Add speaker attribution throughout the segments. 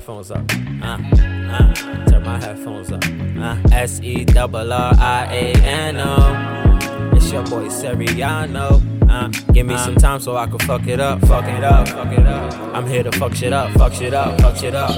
Speaker 1: headphones up. Uh, uh, turn my headphones up. Uh, S E double R I A N O. It's your boy Serriano. Uh, give me some time so I can fuck it up, fuck it up, fuck it up. I'm here to fuck shit up, fuck shit up, fuck shit up.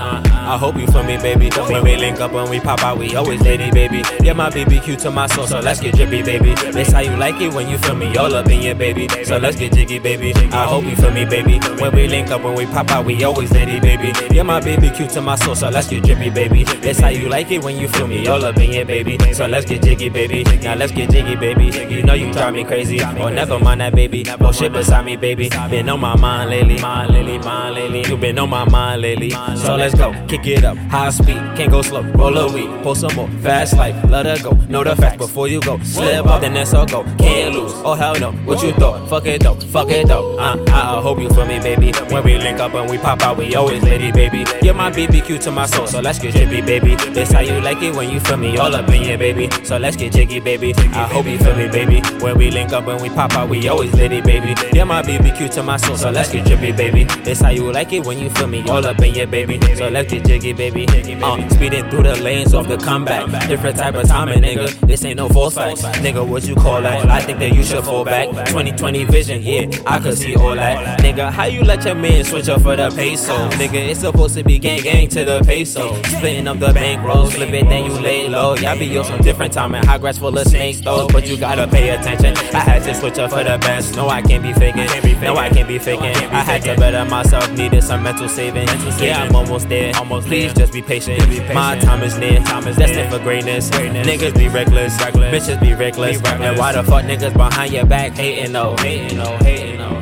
Speaker 1: Uh, I hope you feel me, baby. When we link up, when we pop out, we always lady, baby. Yeah, my BBQ to my soul, so let's get drippy, baby. This how you like it when you feel me, all up in your baby. So let's get jiggy, baby. I hope you feel me, baby. When we link up, when we pop out, we always lady, baby. Yeah, my BBQ to my soul, so let's get drippy, baby. This how you like it when you feel me, all up in your baby. So let's get jiggy, baby. Now let's get jiggy, baby. You know you drive me crazy. Oh, never mind that, baby. No shit beside me, baby. Been on my mind lately, mind lately, mind lately. You been on my mind lately. So let's go, kick it up, high speed, can't go slow. Roll a weed, pull some more, fast life, let her go. Know the facts before you go. Slip up, then that's all go. Can't lose. Oh hell no, what you thought? Fuck it though, fuck it though. Uh, I, hope you feel me, baby. When we link up and we pop out, we always lady, baby. You're my BBQ to my soul, so let's get jiggy, baby. This how you like it when you feel me, all up in your baby. So let's get jiggy, baby. I hope you feel me, baby. When we link up and we pop out, we always lady, baby. Yeah, my BBQ to my soul, so let's get jiggy, baby. This how you like it when you feel me, all up in your baby. So let's get jiggy, baby. Uh, speeding through the lanes of the comeback. Different type of timing, nigga. This ain't no false facts. Nigga, what you call that? I think that you should fall back. 2020 vision, yeah, I could see all that. Nigga, how you let your man switch up for the peso? Nigga, it's supposed to be gang gang to the peso. Splitting up the bankroll, flip it, then you lay low. Y'all be on some different timing. High grass full of snakes, though, but you gotta pay attention. I had to switch up for the best. No, I can't be faking. No, I can't be faking. I had to better myself, needed some mental saving. Yeah, I'm almost there. Almost Please just be patient. My time is near. Time is destined for greatness. Niggas be reckless. Bitches be reckless. And why the fuck niggas behind your back hating no, hating no, hating no.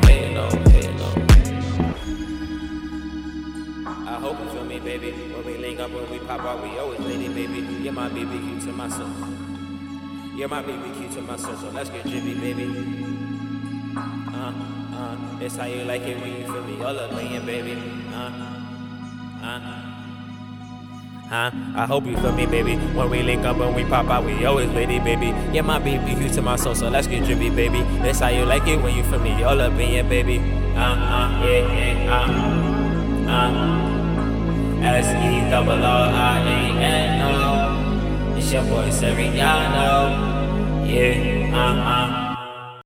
Speaker 1: I hope you feel me, baby. When we link up, when we pop out, we always lady, baby. You're my BBQ to my soul. You're my BBQ to my soul, so let's get jibby, baby. Uh, uh, it's how you like it when you feel me, all up in baby. Uh, uh. Huh? I hope you feel me, baby. When we link up and we pop out, we always lady, baby. Yeah, my BBQ to my soul, so let's get drippy, baby. That's how you like it when you feel me, all up in your baby. Uh, uh, yeah, yeah, uh, uh. S E double. It's your boy Serriano. Yeah, uh, uh.